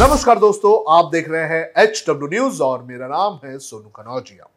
नमस्कार दोस्तों, आप देख रहे हैं एच डब्ल्यू न्यूज़ और मेरा नाम है सोनू कनौजिया।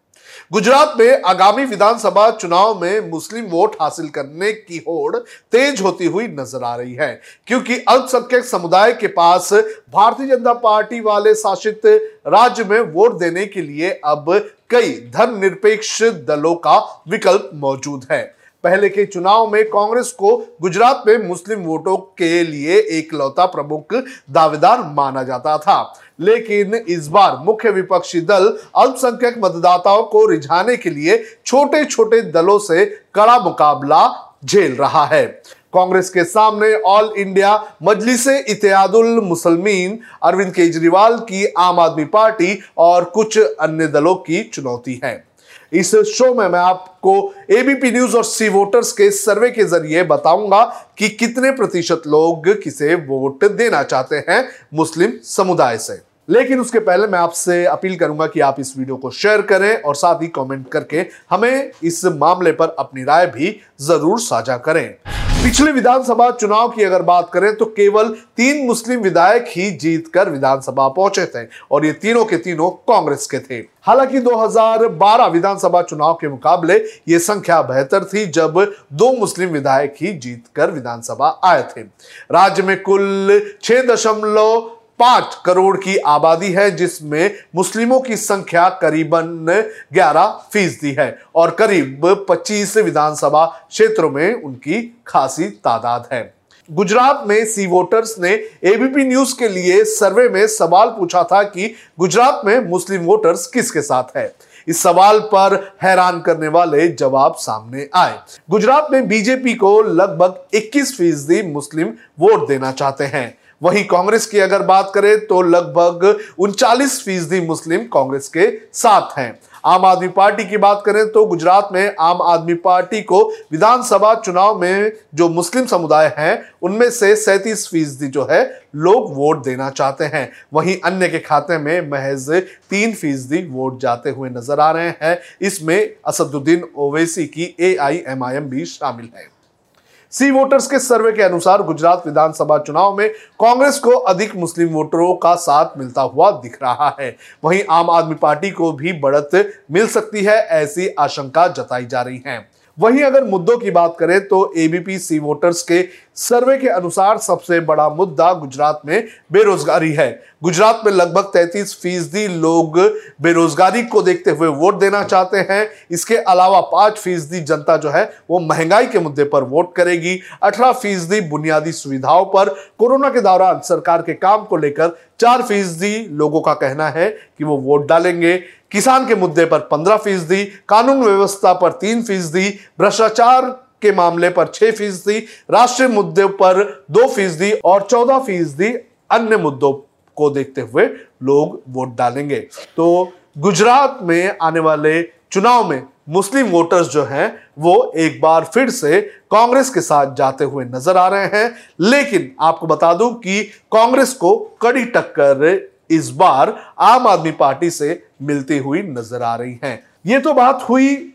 गुजरात में आगामी विधानसभा चुनाव में मुस्लिम वोट हासिल करने की होड़ तेज होती हुई नज़र आ रही है, क्योंकि अल्पसंख्यक समुदाय के पास भारतीय जनता पार्टी वाले शासित राज्य में वोट देने के लिए अब कई धर्मनिरपेक्ष दलों का विकल्प मौजूद है। पहले के चुनाव में कांग्रेस को गुजरात में मुस्लिम वोटों के लिए एक लौता प्रमुख दावेदार माना जाता था। लेकिन इस बार मुख्य विपक्षी दल अल्पसंख्यक मतदाताओं को रिझाने के लिए छोटे छोटे दलों से कड़ा मुकाबला झेल रहा है। कांग्रेस के सामने ऑल इंडिया मजलिस इतियादुल मुसलमीन, अरविंद केजरीवाल की आम आदमी पार्टी और कुछ अन्य दलों की चुनौती है। इस शो में मैं आपको एबीपी न्यूज़ और सी वोटर्स के सर्वे के ज़रिए बताऊँगा कि कितने प्रतिशत लोग किसे वोट देना चाहते हैं मुस्लिम समुदाय से। लेकिन उसके पहले मैं आपसे अपील करूँगा कि आप इस वीडियो को शेयर करें और साथ ही कमेंट करके हमें इस मामले पर अपनी राय भी ज़रूर साझा करें। पिछले विधानसभा चुनाव की अगर बात करें तो केवल तीन मुस्लिम विधायक ही जीतकर विधानसभा पहुँचे थे और ये तीनों के तीनों कांग्रेस के थे। हालाँकि 2012 विधानसभा चुनाव के मुकाबले ये संख्या बेहतर थी जब दो मुस्लिम विधायक ही जीतकर विधानसभा आए थे। राज्य में कुल छह दशमलव पाँच करोड़ की आबादी है, जिसमें मुस्लिमों की संख्या करीबन 11 फ़ीसदी है और करीब 25 विधानसभा क्षेत्रों में उनकी खासी तादाद है। गुजरात में सी वोटर्स ने एबीपी न्यूज़ के लिए सर्वे में सवाल पूछा था कि गुजरात में मुस्लिम वोटर्स किसके साथ है। इस सवाल पर हैरान करने वाले जवाब सामने आए। गुजरात में बीजेपी को लगभग 21 फ़ीसदी मुस्लिम वोट देना चाहते हैं। वहीं कांग्रेस की अगर बात करें तो लगभग उनचालीस फ़ीसदी मुस्लिम कांग्रेस के साथ हैं। आम आदमी पार्टी की बात करें तो गुजरात में आम आदमी पार्टी को विधानसभा चुनाव में जो मुस्लिम समुदाय हैं, उनमें से सैंतीस फ़ीसदी जो है, लोग वोट देना चाहते हैं। वहीं अन्य के खाते में महज तीन फ़ीसदी वोट जाते हुए नज़र आ रहे हैं। इसमें असदुद्दीन ओवैसी की एआईएमआईएम भी शामिल है। सी वोटर्स के सर्वे के अनुसार गुजरात विधानसभा चुनाव में कांग्रेस को अधिक मुस्लिम वोटरों का साथ मिलता हुआ दिख रहा है। वहीं आम आदमी पार्टी को भी बढ़त मिल सकती है, ऐसी आशंका जताई जा रही है। वहीं अगर मुद्दों की बात करें तो एबीपी सी वोटर्स के सर्वे के अनुसार सबसे बड़ा मुद्दा गुजरात में बेरोजगारी है। गुजरात में लगभग 33 फ़ीसदी लोग बेरोजगारी को देखते हुए वोट देना चाहते हैं। इसके अलावा पाँच फ़ीसदी जनता जो है, वो महँगाई के मुद्दे पर वोट करेगी। अठारह फ़ीसदी बुनियादी सुविधाओं पर कोरोना के दौरान सरकार के काम को लेकर चार फ़ीसदी लोगों का कहना है कि वो वोट डालेंगे। किसान के मुद्दे पर पंद्रह फ़ीसदी, कानून व्यवस्था पर तीन फ़ीसदी, भ्रष्टाचार के मामले पर छह फ़ीसदी, राष्ट्रीय मुद्दे पर दो फ़ीसदी और चौदह फ़ीसदी अन्य मुद्दों को देखते हुए लोग वोट डालेंगे। तो गुजरात में आने वाले चुनाव में मुस्लिम वोटर्स जो हैं, वो एक बार फिर से कांग्रेस के साथ जाते हुए नज़र आ रहे हैं। लेकिन आपको बता दूँ कि कांग्रेस को कड़ी टक्कर इस बार आम आदमी पार्टी से मिलती हुई नज़र आ रही है। ये तो बात हुई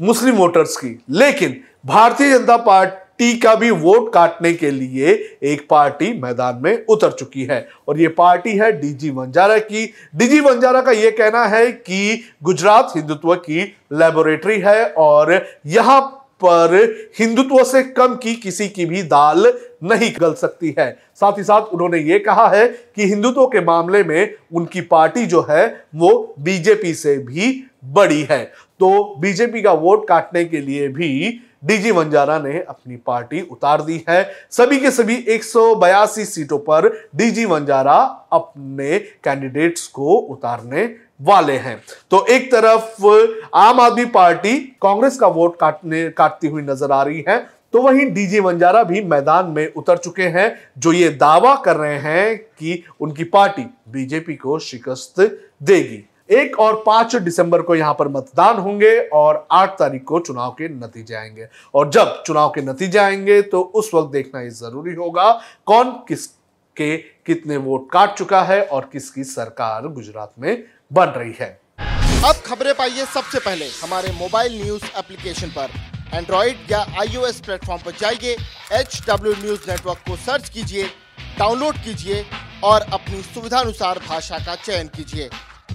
मुस्लिम वोटर्स की, लेकिन भारतीय जनता पार्टी का भी वोट काटने के लिए एक पार्टी मैदान में उतर चुकी है। और ये पार्टी है डीजी वंजारा की। डीजी वंजारा का यह कहना है कि गुजरात हिंदुत्व की लेबोरेटरी है और यहाँ पर हिंदुत्व से कम की किसी की भी दाल नहीं गल सकती है। साथ ही साथ उन्होंने ये कहा है कि हिंदुत्व के मामले में उनकी पार्टी जो है वो बीजेपी से भी बड़ी है। तो बीजेपी का वोट काटने के लिए भी डीजी वंजारा ने अपनी पार्टी उतार दी है। सभी के सभी एक सौ बयासी सीटों पर डीजी वंजारा अपने कैंडिडेट्स को उतारने वाले हैं। तो एक तरफ़ आम आदमी पार्टी कांग्रेस का वोट काटने, काटती हुई नज़र आ रही है तो वहीं डीजी वंजारा भी मैदान में उतर चुके हैं, जो ये दावा कर रहे हैं कि उनकी पार्टी बीजेपी को शिकस्त देगी। एक और पाँच दिसंबर को यहाँ पर मतदान होंगे और आठ तारीख को चुनाव के नतीजे आएँगे। और जब चुनाव के नतीजे आएँगे तो उस वक्त देखना ये ज़रूरी होगा कौन किसके कितने वोट काट चुका है और किसकी सरकार गुजरात में बन रही है। अब खबरें पाइए सबसे पहले हमारे मोबाइल न्यूज़ एप्लीकेशन पर। एंड्रॉइड या आईओएस प्लेटफॉर्म पर जाइए एच डब्ल्यू न्यूज़ नेटवर्क को सर्च कीजिए, डाउनलोड कीजिए और अपनी सुविधानुसार भाषा का चयन कीजिए।